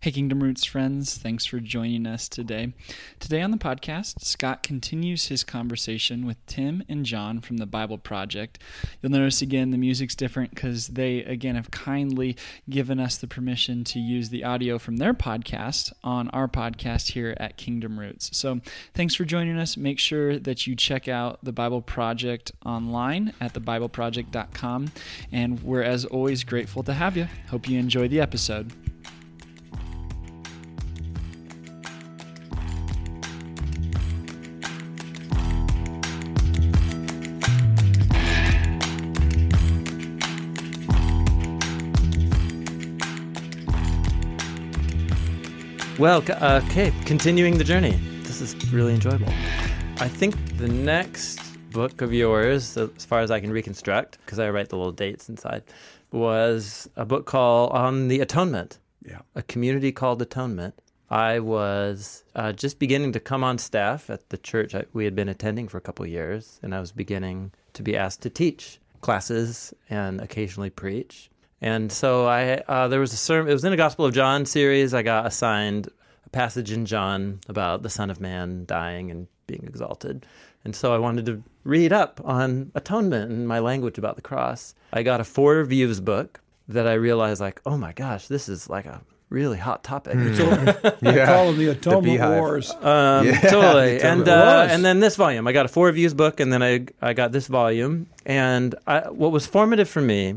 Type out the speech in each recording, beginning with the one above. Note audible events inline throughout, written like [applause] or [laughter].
Hey, Kingdom Roots friends, thanks for joining us today. Today on the podcast, Scot continues his conversation with Tim and John from the Bible Project. You'll notice again the music's different because they, again, have kindly given us the permission to use the audio from their podcast on our podcast here at Kingdom Roots. So thanks for joining us. Make sure that you check out the Bible Project online at thebibleproject.com. And we're, as always, grateful to have you. Hope you enjoy the episode. Well, uh, okay, continuing the journey. This is really enjoyable. I think the next book of yours, as far as I can reconstruct, because I write the little dates inside, was a book called On the Atonement. Yeah. A community called Atonement. I was uh, just beginning to come on staff at the church I, we had been attending for a couple of years, and I was beginning to be asked to teach classes and occasionally preach. And so I uh, there was a sermon. It was in a Gospel of John series. I got assigned a passage in John about the Son of Man dying and being exalted. And so I wanted to read up on atonement and my language about the cross. I got a four views book that I realized like, oh my gosh, this is like a really hot topic. They [laughs] call them the Atonement beehive. Wars. Um, Yeah, totally. the And uh, and then this volume, I got a four reviews book, and then I I got this volume. And I, what was formative for me,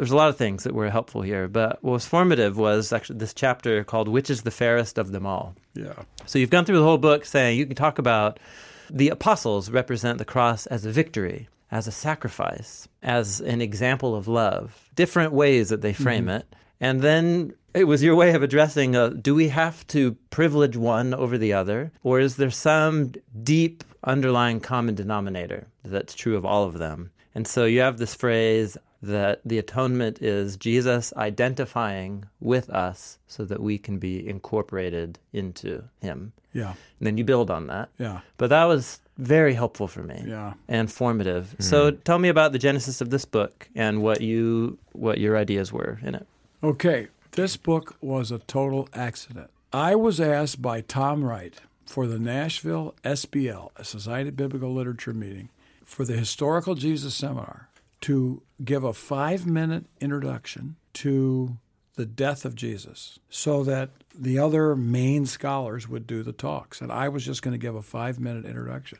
there's a lot of things that were helpful here, but what was formative was actually this chapter called "Which is the fairest of them all." Yeah. So you've gone through the whole book saying you can talk about the apostles represent the cross as a victory, as a sacrifice, as an example of love, different ways that they frame it. And then it was your way of addressing uh, do we have to privilege one over the other? Or is there some deep underlying common denominator that's true of all of them? And so you have this phrase that the atonement is Jesus identifying with us so that we can be incorporated into him. Yeah. And then you build on that. Yeah. But that was very helpful for me Yeah. and formative. Hmm. So tell me about the genesis of this book and what you what your ideas were in it. Okay. This book was a total accident. I was asked by Tom Wright for the Nashville SBL, a Society of Biblical Literature meeting, for the Historical Jesus Seminar to give a five minute introduction to the death of Jesus so that the other main scholars would do the talks. And I was just going to give a five minute introduction.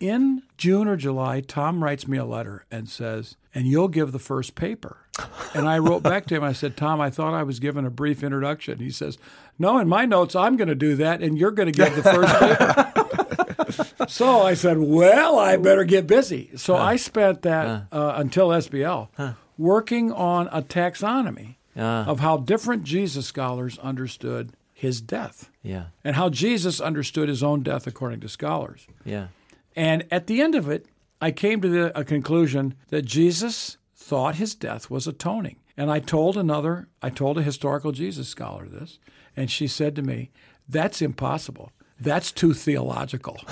In June or July, Tom writes me a letter and says, and you'll give the first paper. [laughs] And I wrote back to him, I said, Tom, I thought I was given a brief introduction. He says, No, in my notes, I'm going to do that, and you're going to give the first [laughs] paper. [laughs] so I said, Well, I better get busy. So I spent that uh, until SBL working on a taxonomy Ah. of how different Jesus scholars understood his death Yeah. and how Jesus understood his own death according to scholars. Yeah. And at the end of it, I came to the, a conclusion that Jesus thought his death was atoning. And I told another, I told a historical Jesus scholar this, and she said to me, That's impossible. That's too theological. [laughs]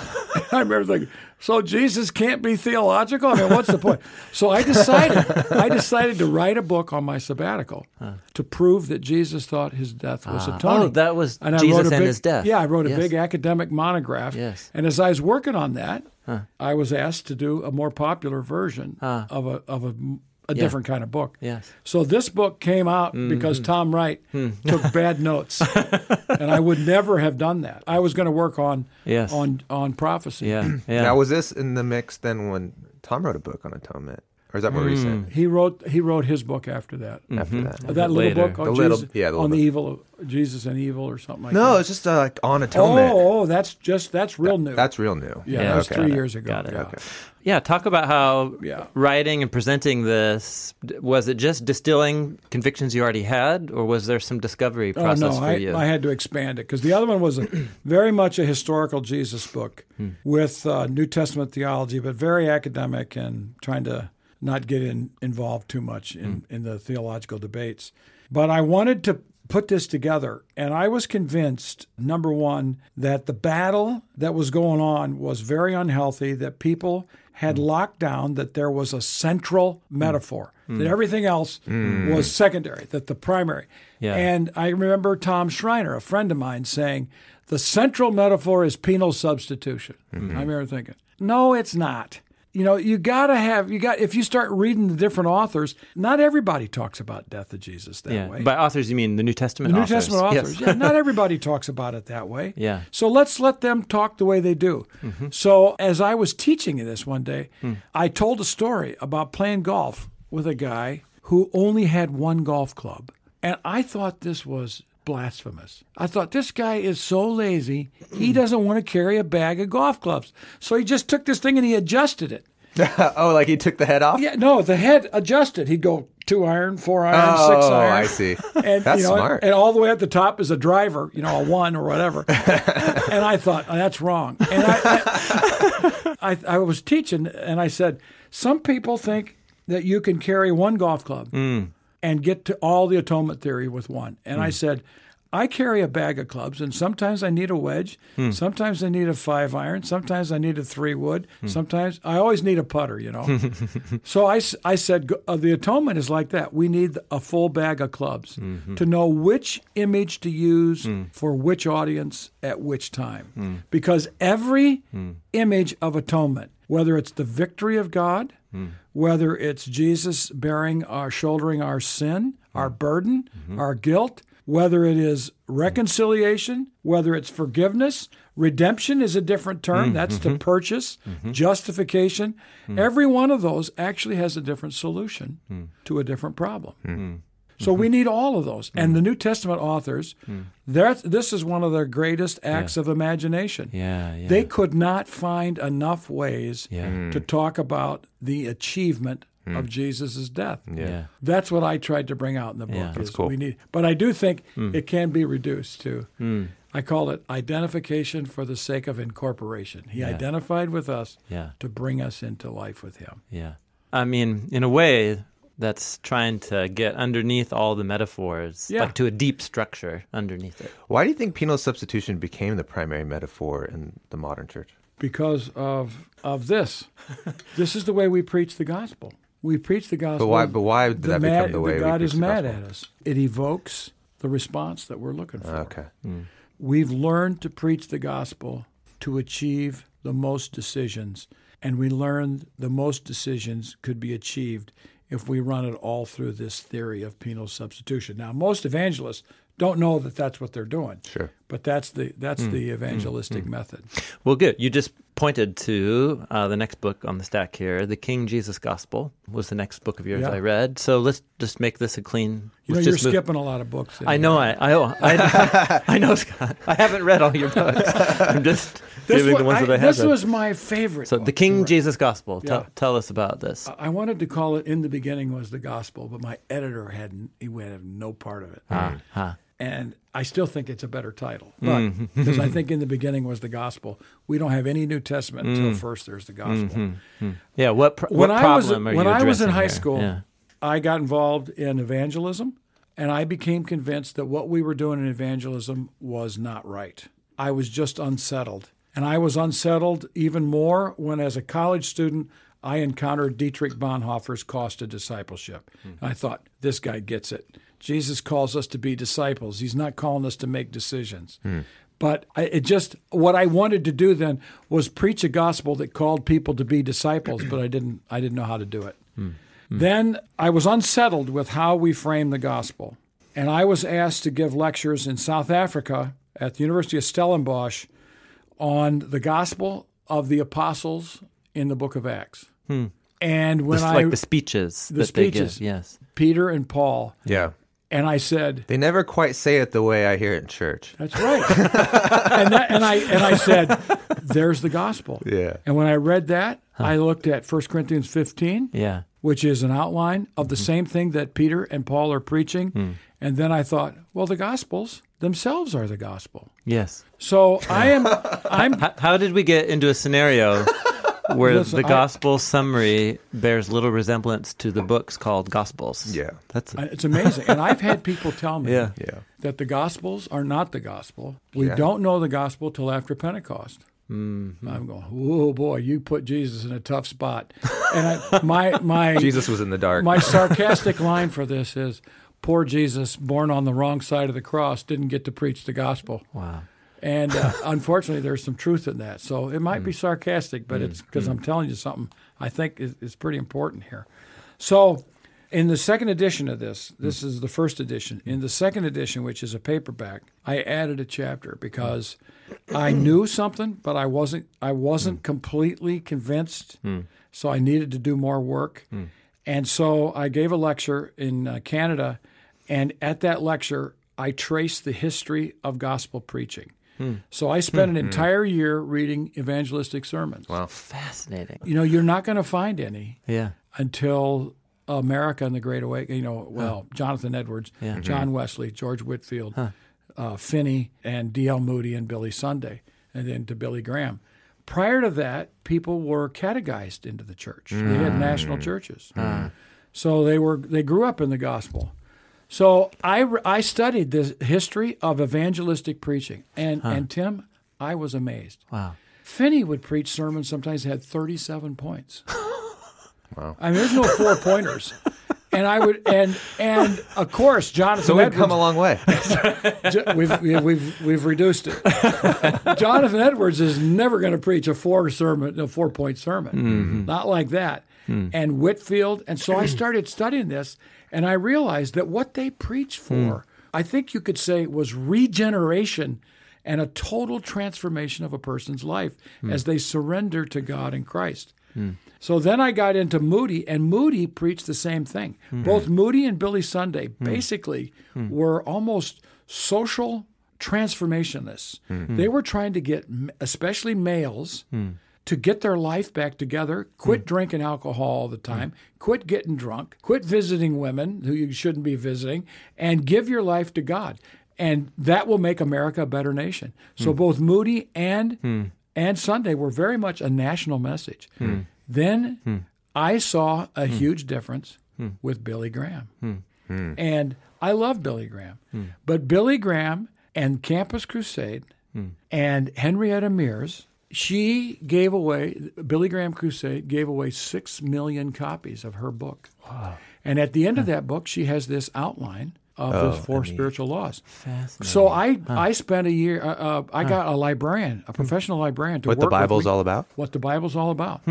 I remember thinking, so Jesus can't be theological? I mean, what's the point? So I decided, I decided to write a book on my sabbatical to prove that Jesus thought his death was ah. atoning. Oh, that was And I Jesus wrote a and big, his death. Yeah, I wrote a Yes. big academic monograph. Yes. And as I was working on that, I was asked to do a more popular version of a of a, a different kind of book. Yes. Mm-hmm. So this book came out because Tom Wright took bad [laughs] notes, and I would never have done that. I was going to work on Yes. on on prophecy. Yeah. [clears throat] Yeah. Now, was this in the mix then when Tom wrote a book on atonement? Or is that more recent He wrote he wrote his book after that. after that? That little Later. book on The little- Jesus, yeah, the on little the evil of Jesus and evil or something like No, that. No, it's just uh, like on atonement. Oh, oh, that's just that's real new. That's real new. yeah, Yeah, that was okay. three years ago. Got it. Yeah. Okay. Yeah, talk about how Yeah. writing and presenting this was it just distilling convictions you already had, or was there some discovery Oh process no, for I, you? I had to expand it because the other one was a, [clears throat] very much a historical Jesus book Hmm. with uh, New Testament theology, but very academic and trying to not get in, involved too much in, Hmm. in the theological debates. But I wanted to put this together, and I was convinced number one that the battle that was going on was very unhealthy. That people had Hmm. locked down that there was a central metaphor. that everything else was secondary, that the primary. Yeah. And I remember Tom Schreiner, a friend of mine, saying the central metaphor is penal substitution. I remember thinking, no, it's not. You know, you got to have, you got, if you start reading the different authors, not everybody talks about death of Jesus that Yeah. way. By authors, you mean the New Testament The New authors? Testament authors. Yes. Yeah, not [laughs] everybody talks about it that way. Yeah. So let's let them talk the way they do. Mm-hmm. So as I was teaching this one day, hmm. I told a story about playing golf with a guy who only had one golf club. And I thought this was blasphemous. I thought this guy is so lazy, he mm. doesn't want to carry a bag of golf clubs. So he just took this thing and he adjusted it. [laughs] oh, like he took the head off? Yeah, no, the head adjusted. He'd go two iron, four iron, six Oh, iron. Oh, I see. [laughs] And That's you know, smart. And all the way at the top is a driver, you know, a one or whatever. [laughs] and I thought oh, that's wrong. And I, I, I, I was teaching, and I said, some people think that you can carry one golf club mm. And get to all the atonement theory with one. And I hmm. said. I carry a bag of clubs, and sometimes I need a wedge. Hmm. Sometimes I need a five iron. Sometimes I need a three wood. Hmm. Sometimes I always need a putter, you know. [laughs] So I, I said uh, the atonement is like that. We need a full bag of clubs mm-hmm. to know which image to use for which audience at which time. Because every image of atonement, whether it's the victory of God, whether it's Jesus bearing our, shouldering our sin, our burden, our guilt, whether it is reconciliation, whether it's forgiveness, redemption is a different term. Mm-hmm. That's to mm-hmm. purchase, mm-hmm. justification. Mm. Every one of those actually has a different solution mm. to a different problem. Mm. So we mm-hmm. need all of those. And the mm-hmm. New Testament authors, mm. that's- this is one of their greatest acts of imagination. Yeah, yeah. They could not find enough ways Yeah. to mm. talk about the achievement mm. of Jesus' death. yeah. That's what I tried to bring out in the book. Yeah. That's cool. We need, but I do think it can be reduced to. I call it identification for the sake of incorporation. He Yeah. identified with us Yeah. to bring us into life with Him. Yeah. I mean, in a way, that's trying to get underneath all the metaphors, Yeah. like to a deep structure underneath it. Why do you think penal substitution became the primary metaphor in the modern church? Because of of this, [laughs] this is the way we preach the gospel. We preach the gospel. But why? But why did that mad, become the way we God preach is the mad gospel? at us? It evokes the response that we're looking for. Okay. Mm. We've learned to preach the gospel to achieve the most decisions, and we learned the most decisions could be achieved if we run it all through this theory of penal substitution. Now, most evangelists don't know that that's what they're doing. Sure. But that's the that's hmm. the hmm. evangelistic hmm. method. Well, good. You just pointed to uh, the next book on the stack here. The King Jesus Gospel was the next book of yours Yeah. I read. So let's just make this a clean. You know, you're just move- skipping a lot of books. in I know. I I, I, [laughs] I know, Scot. I haven't read all your books. [laughs] I'm just This, giving the ones I- that I have. this was my favorite. so one the King read. Jesus Gospel. Tell, Yeah. tell us about this. I wanted to call it in the beginning was the gospel, but my editor had he would have no part of it. Ah, ah. And I still think it's a better title. Mm-hmm. But because I think in the beginning was the gospel, we don't have any New Testament Mm. until first there's the gospel. Yeah. What pro- When what I was when I was in high here? school, Yeah. I got involved in evangelism, and I became convinced that what we were doing in evangelism was not right. I was just unsettled, and I was unsettled even more when, as a college student. I encountered Dietrich Bonhoeffer's Cost of Discipleship. And I thought, this guy gets it. Jesus calls us to be disciples. He's not calling us to make decisions. Hmm. But I, it just what I wanted to do then was preach a gospel that called people to be disciples, but I didn't I didn't know how to do it. Hmm. Hmm. Then I was unsettled with how we frame the gospel. And I was asked to give lectures in South Africa at the University of Stellenbosch on the gospel of the apostles in the book of Acts. And when Just I like the speeches the that they speeches. give. Yes. Peter and Paul Yeah. And I said, They never quite say it the way I hear it in church. That's right. [laughs] and, that, and I and I said, "There's the gospel." Yeah. And when I read that, I looked at 1 Corinthians 15, Yeah. which is an outline of the mm-hmm. same thing that Peter and Paul are preaching, hmm. and then I thought, well, the gospels themselves are the gospel. Yes. So I am [laughs] I'm How, how did we get into a scenario [laughs] where Listen, the I- gospel summary bears little resemblance to the books called gospels? Yeah. That's it's amazing. And I've had people tell me Yeah. Yeah. that the gospels are not the gospel. We Yeah. don't know the gospel till after Pentecost. Mm-hmm. I'm going, oh boy, you put Jesus in a tough spot. And I, my my [laughs] Jesus was in the dark. my sarcastic line for this is, poor Jesus, born on the wrong side of the cross, didn't get to preach the gospel. Wow. And uh, [laughs] unfortunately, there's some truth in that. So it might be mm. sarcastic, but mm. it's because mm. I'm telling you something I think is, is pretty important here. So, in the second edition of this, this is the first edition. In the second edition, which is a paperback, I added a chapter because I knew something, but I wasn't I wasn't completely convinced. So I needed to do more work. And so I gave a lecture in uh, Canada, and at that lecture, I traced the history of gospel preaching. Hmm. So I spent an hmm. Hmm. entire year reading evangelistic sermons. Wow. Fascinating. You know, you're not going to find any Yeah. until America and the Great Awakening. You know, well, Jonathan Edwards, Yeah. John mm-hmm. Wesley, George Whitefield, uh, Finney, and D.L. Moody and Billy Sunday, and then to Billy Graham. Prior to that, people were catechized into the church. They had national mm. churches, so they were they grew up in the gospel. So I, I studied the history of evangelistic preaching, and and Tim, I was amazed. Wow. Finney would preach sermons sometimes that had 37 points. [laughs] Wow. I mean, there's no four pointers. [laughs] And I would, and and of course, Jonathan So we've Edwards. come a long way. [laughs] We've, we've we've reduced it. [laughs] Jonathan Edwards is never going to preach a four sermon, a four point sermon, mm-hmm. not like that. Hmm. And Whitefield, and so I started studying this, and I realized that what they preached hmm. for, I think you could say, was regeneration and a total transformation of a person's life hmm. as they surrender to God in Christ. So then I got into Moody, and Moody preached the same thing. Hmm. Both Moody and Billy Sunday hmm. basically hmm. were almost social transformationists. They were trying to get, especially males, to get their life back together, quit drinking alcohol all the time, quit getting drunk, quit visiting women who you shouldn't be visiting, and give your life to God. And that will make America a better nation. So both Moody and and Sunday were very much a national message. Then hmm. I saw a hmm. huge difference hmm. with Billy Graham. And I love Billy Graham. But Billy Graham and Campus Crusade and Henrietta Mears, she gave away, Billy Graham Crusade gave away six million copies of her book. And at the end of that book, she has this outline of Oh, the four neat. spiritual laws. Fascinating. So I, I spent a year, uh, uh, I got a librarian, a professional librarian to What work the with Bible's me all about? what the Bible's all about.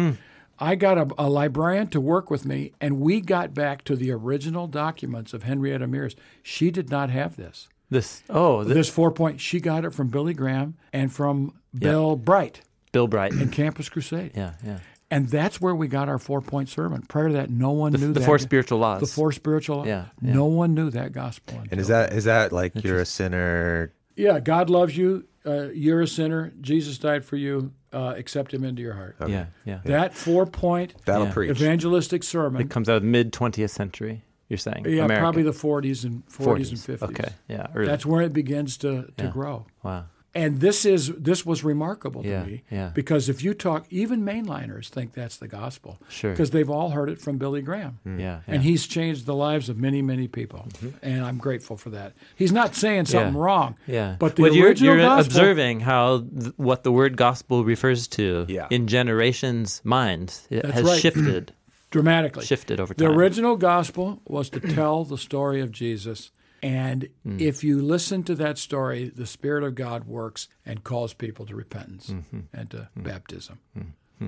I got a, a librarian to work with me, and we got back to the original documents of Henrietta Mears. She did not have this. this. Oh, this, This four point, she got it from Billy Graham and from Bill Bright Bill Bright. in Campus Crusade. Yeah, yeah. And that's where we got our four point sermon. Prior to that, no one knew The that. four spiritual laws. The four spiritual. Yeah, yeah. No one knew that gospel. And is that is that like you're a sinner? Yeah, God loves you. Uh, you're a sinner. Jesus died for you. Uh, accept Him into your heart. Yeah, yeah. That four point That'll Yeah. preach. evangelistic sermon. It comes out of mid 20th century. You're saying? Yeah, America. probably the 40s and 40s, and 50s. Okay, yeah. Early. That's where it begins to, to Yeah. grow. wow. And this is this was remarkable to Yeah, me yeah. because if you talk, even mainliners think that's the gospel Sure. because they've all heard it from Billy Graham, mm. Yeah, yeah. and he's changed the lives of many many people, mm-hmm. and I'm grateful for that. He's not saying something Yeah. wrong, Yeah, but the well, you're, you're gospel, observing how th- what the word gospel refers to Yeah. in generations' minds it has right. shifted, [clears throat] dramatically shifted over time. The original gospel was to tell the story of Jesus. And Mm. if you listen to that story, the Spirit of God works and calls people to repentance Mm-hmm. and to Mm. baptism.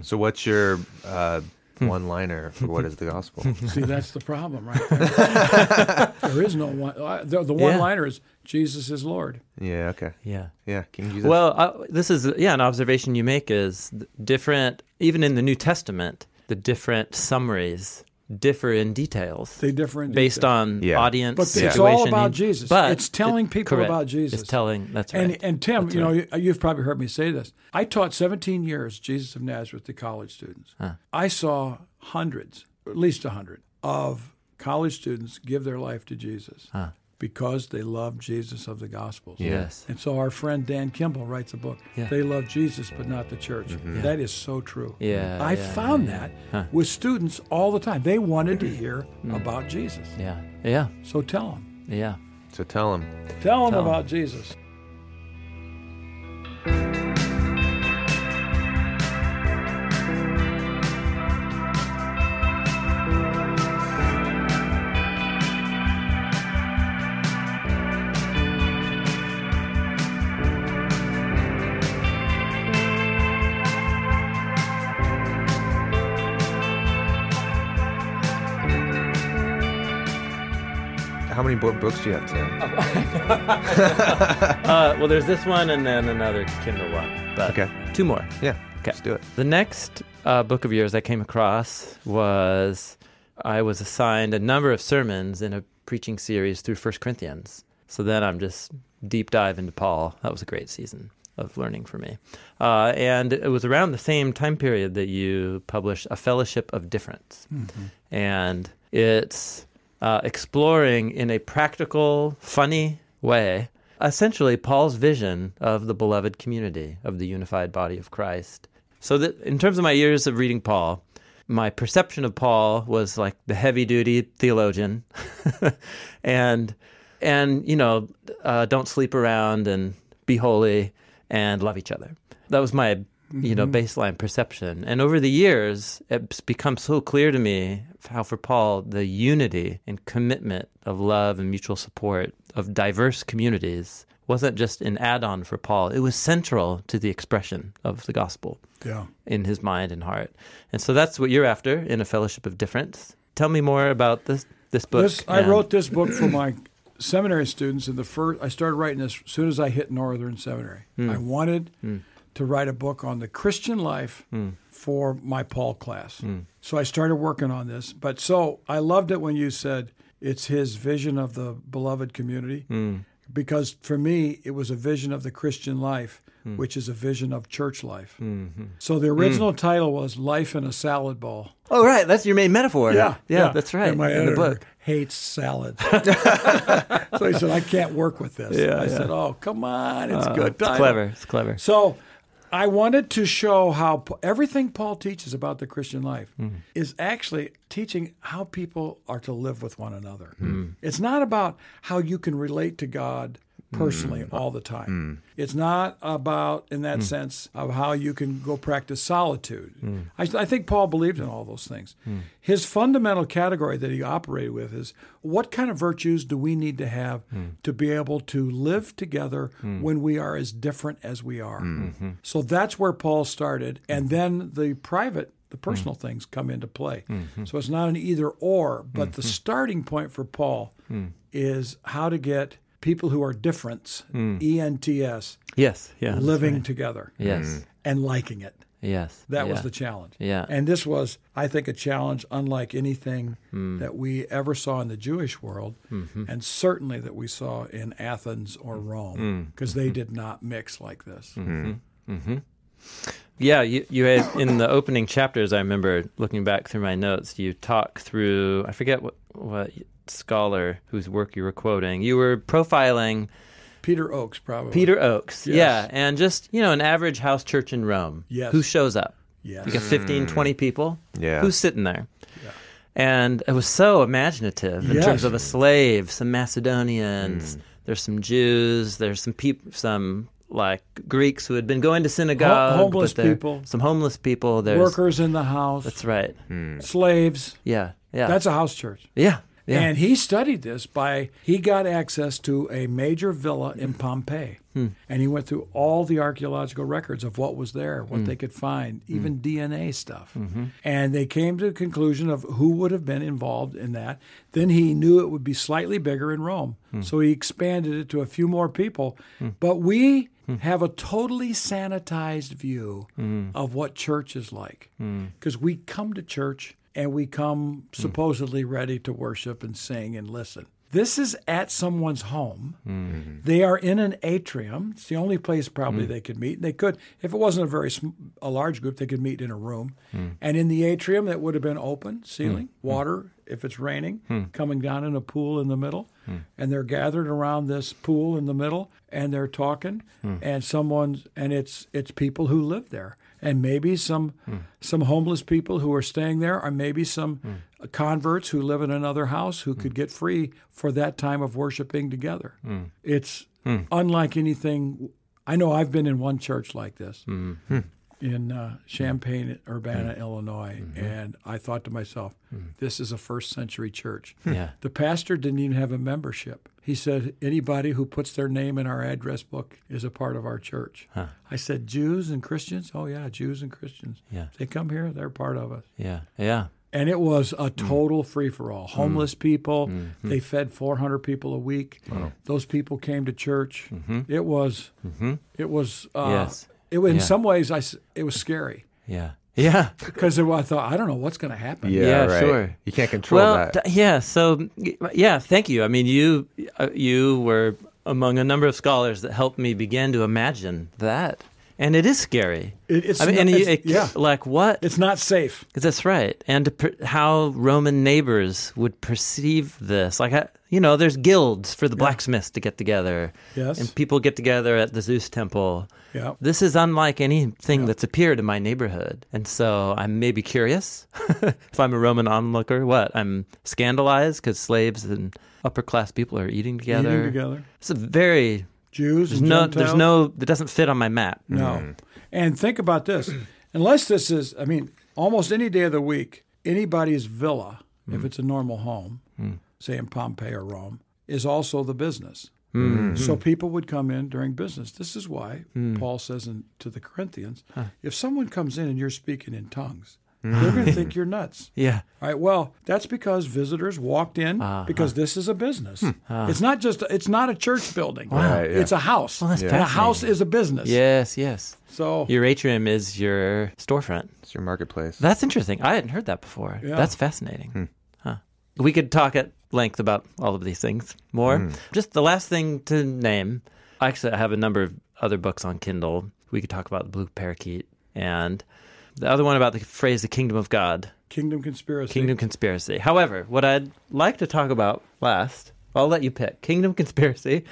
So what's your uh, one liner for what is the gospel? [laughs] See, that's the problem, right? There, [laughs] there is no one. uh, The, the one Yeah. liner is Jesus is Lord. yeah. Okay. yeah. Yeah. Can you? Well, uh, this is yeah an observation you make is different even in the New Testament the different summaries differ in details They differ in based detail. on Yeah. audience But it's situation. all about Jesus. But It's telling people correct. about Jesus. It's telling that's right. And, and Tim, That's you know, right. you- you've probably heard me say this. I taught 17 years Jesus of Nazareth to college students. I saw hundreds, at least a 100, of college students give their life to Jesus because they love Jesus of the Gospels. yes. And so our friend Dan Kimball writes a book. Yeah. They love Jesus, but not the church. Mm-hmm. That is so true. Yeah, I yeah, found yeah, that with students all the time. They wanted to hear mm. about Jesus. Yeah. Yeah. So tell them. Yeah. so tell them. Tell them Tell 'em. about Jesus. Many books do you have, Tim? [laughs] Uh, well, there's this one and then another Kindle one. But Okay. two more. Yeah. Okay. Let's do it. The next uh, book of yours I came across was I was assigned a number of sermons in a preaching series through First Corinthians. So then I'm just deep dive into Paul. That was a great season of learning for me. Uh, and it was around the same time period that you published A Fellowship of Difference. And it's uh, exploring in a practical, funny way, essentially Paul's vision of the beloved community, of the unified body of Christ. So, that in terms of my years of reading Paul, my perception of Paul was like the heavy duty theologian, [laughs] and and you know, uh, don't sleep around and be holy and love each other. That was my you know mm-hmm. baseline perception. And over the years, it's become so clear to me how for Paul the unity and commitment of love and mutual support of diverse communities wasn't just an add-on for Paul. It was central to the expression of the gospel Yeah. in his mind and heart. And so that's what you're after in a fellowship of difference. Tell me more about this this book. This, I wrote this book for my seminary students. In the first, I started writing this as soon as I hit Northern Seminary. Hmm. I wanted hmm. To write a book on the Christian life hmm. for my Paul class. Hmm. So I started working on this. But so I loved it when you said it's his vision of the beloved community, hmm. because for me it was a vision of the Christian life. Which is a vision of church life. So the original title was "Life in a Salad Bowl." Oh right, that's your main metaphor. Yeah, yeah, that's right. And my in the editor book. hates salad, [laughs] [laughs] so he said, "I can't work with this." Yeah, I yeah. said, "Oh, come on, it's Uh, good." It's title." clever. It's clever. So, I wanted to show how everything Paul teaches about the Christian life Mm-hmm. is actually teaching how people are to live with one another. Mm. It's not about how you can relate to God personally Mm. all the time. Mm. It's not about, in that mm. sense, of how you can go practice solitude. Mm. I, I think Paul believed in all those things. Mm. His fundamental category that he operated with is what kind of virtues do we need to have to be able to live together when we are as different as we are? Mm-hmm. So that's where Paul started. And mm-hmm. then the private the personal things come into play. Mm-hmm. So it's not an either or, but the starting point for Paul is how to get people who are different, E N T S, Yes. Yeah. living right. together Yes. and liking it. Yes. That was the challenge. Yeah. And this was, I think, a challenge unlike anything Hmm. that we ever saw in the Jewish world, Mm-hmm. and certainly that we saw in Athens or Hmm. Rome, because they did not mix like this. Yeah, you, you had in the opening chapters. I remember looking back through my notes. You talk through. I forget what what scholar whose work you were quoting. You were profiling Peter Oakes, probably. Peter Oakes. Yes. Yeah, and just you know an average house church in Rome. Yes. Who shows up? Yes. You got 15, hmm. 20 people. Yeah. Who's sitting there? Yeah. And it was so imaginative in Yes. terms of a slave, some Macedonians, hmm. there's some Jews, there's some people, some like Greeks who had been going to synagogue, Ho- homeless people. some homeless people. There's Workers in the house, That's right. Hmm. slaves. Yeah, yeah, That's a house church. yeah, yeah. And he studied this by, he got access to a major villa in Pompeii. Hmm. And he went through all the archaeological records of what was there, Hmm. what they could find, even DNA stuff. Mm-hmm. And they came to the conclusion of who would have been involved in that. Then he knew it would be slightly bigger in Rome. Hmm. So he expanded it to a few more people. But we have a totally sanitized view Hmm. of what church is like. Because we come to church and we come hmm. supposedly ready to worship and sing and listen. This is at someone's home. Hmm. They are in an atrium. It's the only place probably hmm. they could meet. They could, if it wasn't a very sm- a large group, they could meet in a room. And in the atrium, that would have been open ceiling, water if it's raining, coming down in a pool in the middle. And they're gathered around this pool in the middle, and they're talking. And someone, and it's it's people who live there and maybe some hmm. some homeless people who are staying there, or maybe some hmm. converts who live in another house who could hmm. get free for that time of worshiping together. It's unlike anything. I know I've been in one church like this in uh, Champaign, Urbana, Illinois, and I thought to myself, "This is a first century church." Yeah. The pastor didn't even have a membership. He said, Anybody who puts their name in our address book is a part of our church. I said, Jews and Christians? Oh, yeah, Jews and Christians. Yeah. They come here, they're part of us. yeah, yeah, and it was a total free for all. Homeless people, Mm-hmm. they fed 400 people a week. Those people came to church. Mm-hmm. It was, it was, uh, Yes. It in Yeah. some ways, I, s- it was scary Yeah. Yeah. [laughs] because I thought, I don't know what's going to happen. Yeah, Yeah, right. sure. You can't control well, that. d- yeah. So, yeah. Thank you. I mean, you uh, you were among a number of scholars that helped me begin to imagine that, and it is scary. It- it's I mean, and it's- it- yeah. like what? It's not safe. That's right. And per- how Roman neighbors would perceive this. Like, I, you know, there's guilds for the blacksmiths to get together. Yes. And people get together at the Zeus temple. Yeah. This is unlike anything that's appeared in my neighborhood. And so I'm maybe curious [laughs] if I'm a Roman onlooker. What? I'm scandalized because slaves and upper class people are eating together. Eating together. It's a very, Jews there's and no, Gentiles. there's no, that doesn't fit on my map. No. Hmm. And think about this. Unless this is, I mean, almost any day of the week, anybody's villa, if hmm. it's a normal home, hmm. say in Pompeii or Rome, is also the business. So people would come in during business. This is why Paul says in, to the Corinthians if someone comes in and you're speaking in tongues, they're going to think you're nuts. [laughs] Yeah. All right. Well, that's because visitors walked in Uh-huh. because this is a business. Hmm. It's not just. It's not a church building. Right, yeah. It's a house. Well, that's and a house is a business. Yes, yes. So Your atrium is your storefront. It's your marketplace. That's interesting. I hadn't heard that before. Yeah. That's fascinating. Huh. We could talk at length about all of these things more. Just the last thing to name. Actually, I have a number of other books on Kindle. We could talk about the Blue Parakeet and the other one about the phrase "the kingdom of God," Kingdom conspiracy. kingdom conspiracy. However, what I'd like to talk about last, I'll let you pick: kingdom [laughs] conspiracy,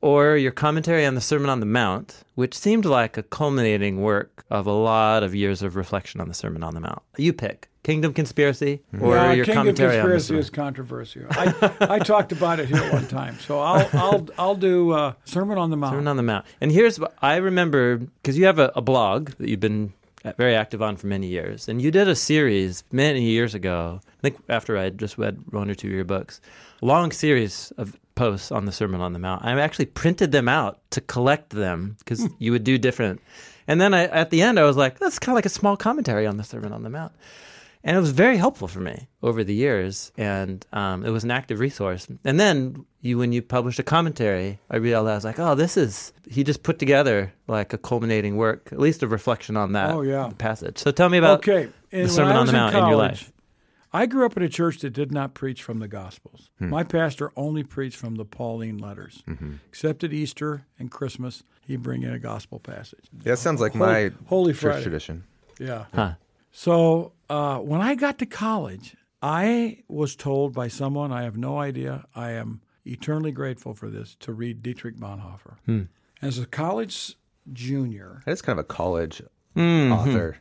or your commentary on the Sermon on the Mount, which seemed like a culminating work of a lot of years of reflection on the Sermon on the Mount. You pick: kingdom conspiracy, or yeah, your Kingdom commentary on the conspiracy Sermon. is controversial. I, I talked about it here one time, so I'll [laughs] I'll I'll do uh, Sermon on the Mount. Sermon on the Mount. And here's what I remember because you have a, a blog that you've been Uh, very active on for many years, and you did a series many years ago. I think after I had just read one or two of your books, a long series of posts on the Sermon on the Mount. I actually printed them out to collect them because hmm. you would do different. And then I, at the end, I was like, that's kind of like a small commentary on the Sermon on the Mount. And it was very helpful for me over the years, and um, it was an active resource. And then you, when you published a commentary, I realized I was like, oh, this is he just put together like a culminating work, at least a reflection on that Oh, yeah. passage. So tell me about okay, the and Sermon on was the in Mount in your life. I grew up in a church that did not preach from the Gospels. My pastor only preached from the Pauline letters. Except at Easter and Christmas, he'd bring in a gospel passage. Yeah, that sounds like Holy- my Holy church tradition. Yeah. Huh. So uh, when I got to college, I was told by someone, I have no idea, I am eternally grateful for this, to read Dietrich Bonhoeffer. As a college junior, That is kind of a college Mm-hmm. author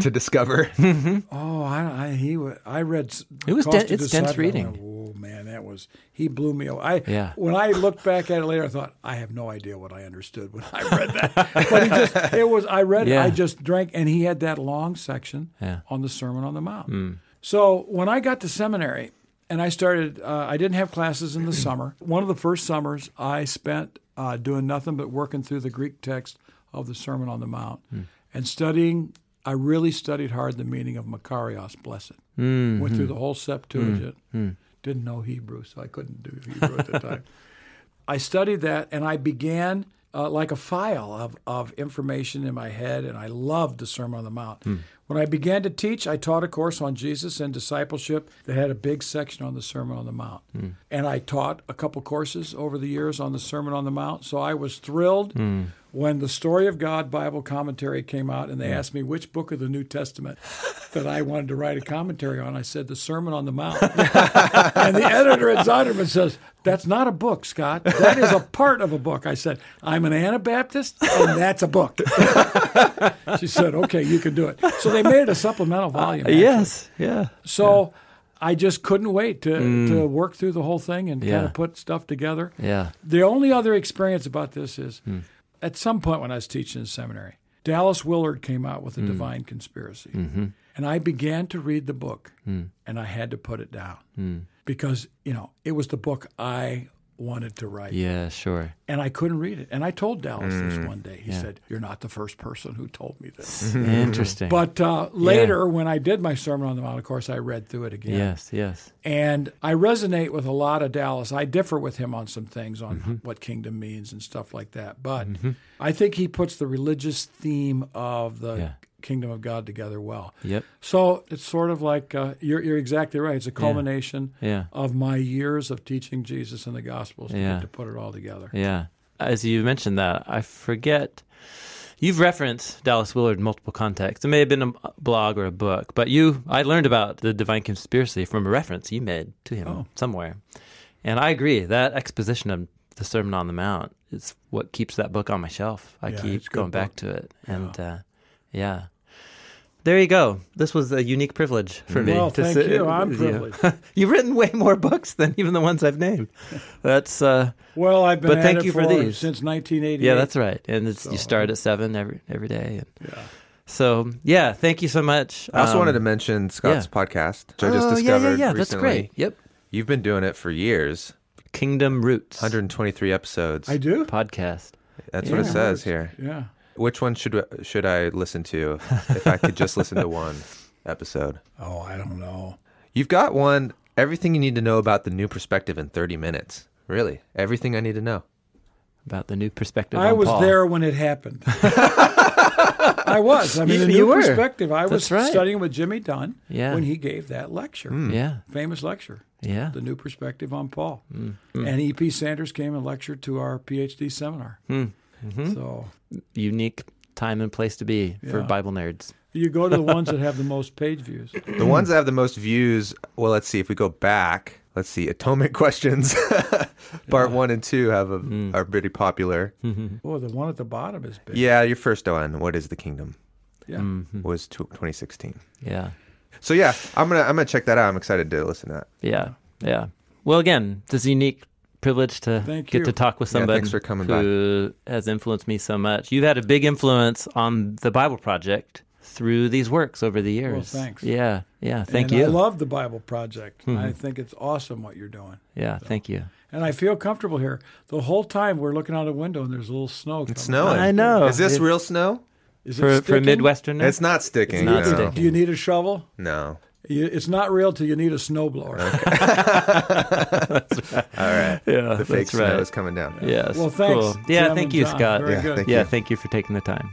to discover. [laughs] oh, I, I he I read. It was Costa den- it's dense reading. went, Oh man, that was he blew me away. I, Yeah. When I looked back at it later, I thought I have no idea what I understood when I read that. [laughs] but he just it was I read it, Yeah. I just drank, and he had that long section Yeah. On the Sermon on the Mount. So when I got to seminary and I started, uh, I didn't have classes in the [clears throat] summer. One of the first summers I spent uh, doing nothing but working through the Greek text of the Sermon on the Mount Hmm. And studying. I really studied hard the meaning of Makarios, blessed. Mm-hmm. Went through the whole Septuagint. Mm-hmm. Mm-hmm. Didn't know Hebrew, so I couldn't do Hebrew at the [laughs] time. I studied that and I began uh, like a file of, of information in my head, and I loved the Sermon on the Mount. Hmm. When I began to teach, I taught a course on Jesus and discipleship that had a big section on the Sermon on the Mount. Hmm. And I taught a couple courses over the years on the Sermon on the Mount. So I was thrilled hmm. When the Story of God Bible commentary came out and they asked me which book of the New Testament [laughs] that I wanted to write a commentary on. I said, The Sermon on the Mount. [laughs] and the editor at Zondervan says, That's not a book, Scot. That is a part of a book. I said, I'm an Anabaptist, and that's a book. [laughs] she said, Okay, you can do it. So they made it a supplemental uh, volume. actually. Yes. Yeah. So I just couldn't wait to, to mm. work through the whole thing and kind of put stuff together. Yeah. The only other experience about this is hmm. At some point when I was teaching in seminary, Dallas Willard came out with a hmm. divine conspiracy. Mm-hmm. And I began to read the book hmm. and I had to put it down. Hmm. Because, you know, it was the book I wanted to write. Yeah, sure. And I couldn't read it. And I told Dallas Mm. this one day. He Yeah. said, You're not the first person who told me this. [laughs] Interesting. But uh, later, when I did my Sermon on the Mount, of course, I read through it again. yes, yes. And I resonate with a lot of Dallas. I differ with him on some things on Mm-hmm. what kingdom means and stuff like that. But I think he puts the religious theme of the Yeah. Kingdom of God together well. Yep. So it's sort of like uh, you're, you're exactly right. It's a culmination Yeah. of my years of teaching Jesus and the Gospels to, Yeah. to put it all together. Yeah. As you mentioned that, I forget. You've referenced Dallas Willard in multiple contexts. It may have been a blog or a book, but you, I learned about the divine conspiracy from a reference you made to him Oh. somewhere. And I agree. That exposition of the Sermon on the Mount is what keeps that book on my shelf. I Yeah, keep going back to it. And uh, yeah. There you go. This was a unique privilege for me. Well, to thank sit you. I'm privileged. [laughs] You've written way more books than even the ones I've named. That's uh, Well, I've been But at thank it you for these. since 1988. yeah, that's right. And it's, So- you start at seven every every day. And Yeah. so yeah, thank you so much. I also Um, wanted to mention Scot's yeah. podcast, which I just oh, discovered yeah, yeah, yeah. That's recently. great. Yep. You've been doing it for years. Kingdom Roots 123 episodes. I do. podcast. That's what it says here. Yeah. Which one should should I listen to if I could just listen to [laughs] one episode? Oh, I don't know. You've got one. Everything you need to know about the new perspective in 30 minutes. Really, everything I need to know. About the new perspective. I on was Paul. there when it happened. [laughs] I was. I mean, You- the new were. perspective. I was right. studying with Jimmy Dunn Yeah. when he gave that lecture, Yeah. famous lecture, Yeah. the new perspective on Paul. Mm. And E.P. Sanders came and lectured to our PhD seminar. Mm. Mhm. So Unique time and place to be for Yeah. Bible nerds. you go to the ones that have the [laughs] most page views. The ones that have the most views. Well, let's see. If we go back, let's see. Atonement questions, [laughs] part one and two have a, Mm. are pretty popular. [laughs] Oh, the one at the bottom is big. Yeah, your first one. What is the kingdom? Yeah. Mhm. Was tw 2016. Yeah. So yeah, I'm gonna I'm gonna check that out. I'm excited to listen to that. Yeah. Yeah. Well, again, this unique privilege to Thank get you. to talk with somebody thanks for coming who has influenced me so much. You've had a big influence on the Bible Project through these works over the years. thanks. Yeah. Yeah. Thank and you. I love the Bible Project. Mhm. I think it's awesome what you're doing. yeah. Thank you. And I feel comfortable here. The whole time we're looking out a window and there's a little snow. It's snowing. I know. Is this It- real snow? Is it For, for sticking? Midwesterners? It's not sticking. It's not no. sticking. Do you need a shovel? No. You, it's not real till you need a snowblower. [laughs] All right. Yeah. The fake that's right. snow is coming down. Yes. Well, thanks. Cool. Yeah. Tim thank you, John. Scott. Very Yeah, good. thank yeah. you. Thank you for taking the time.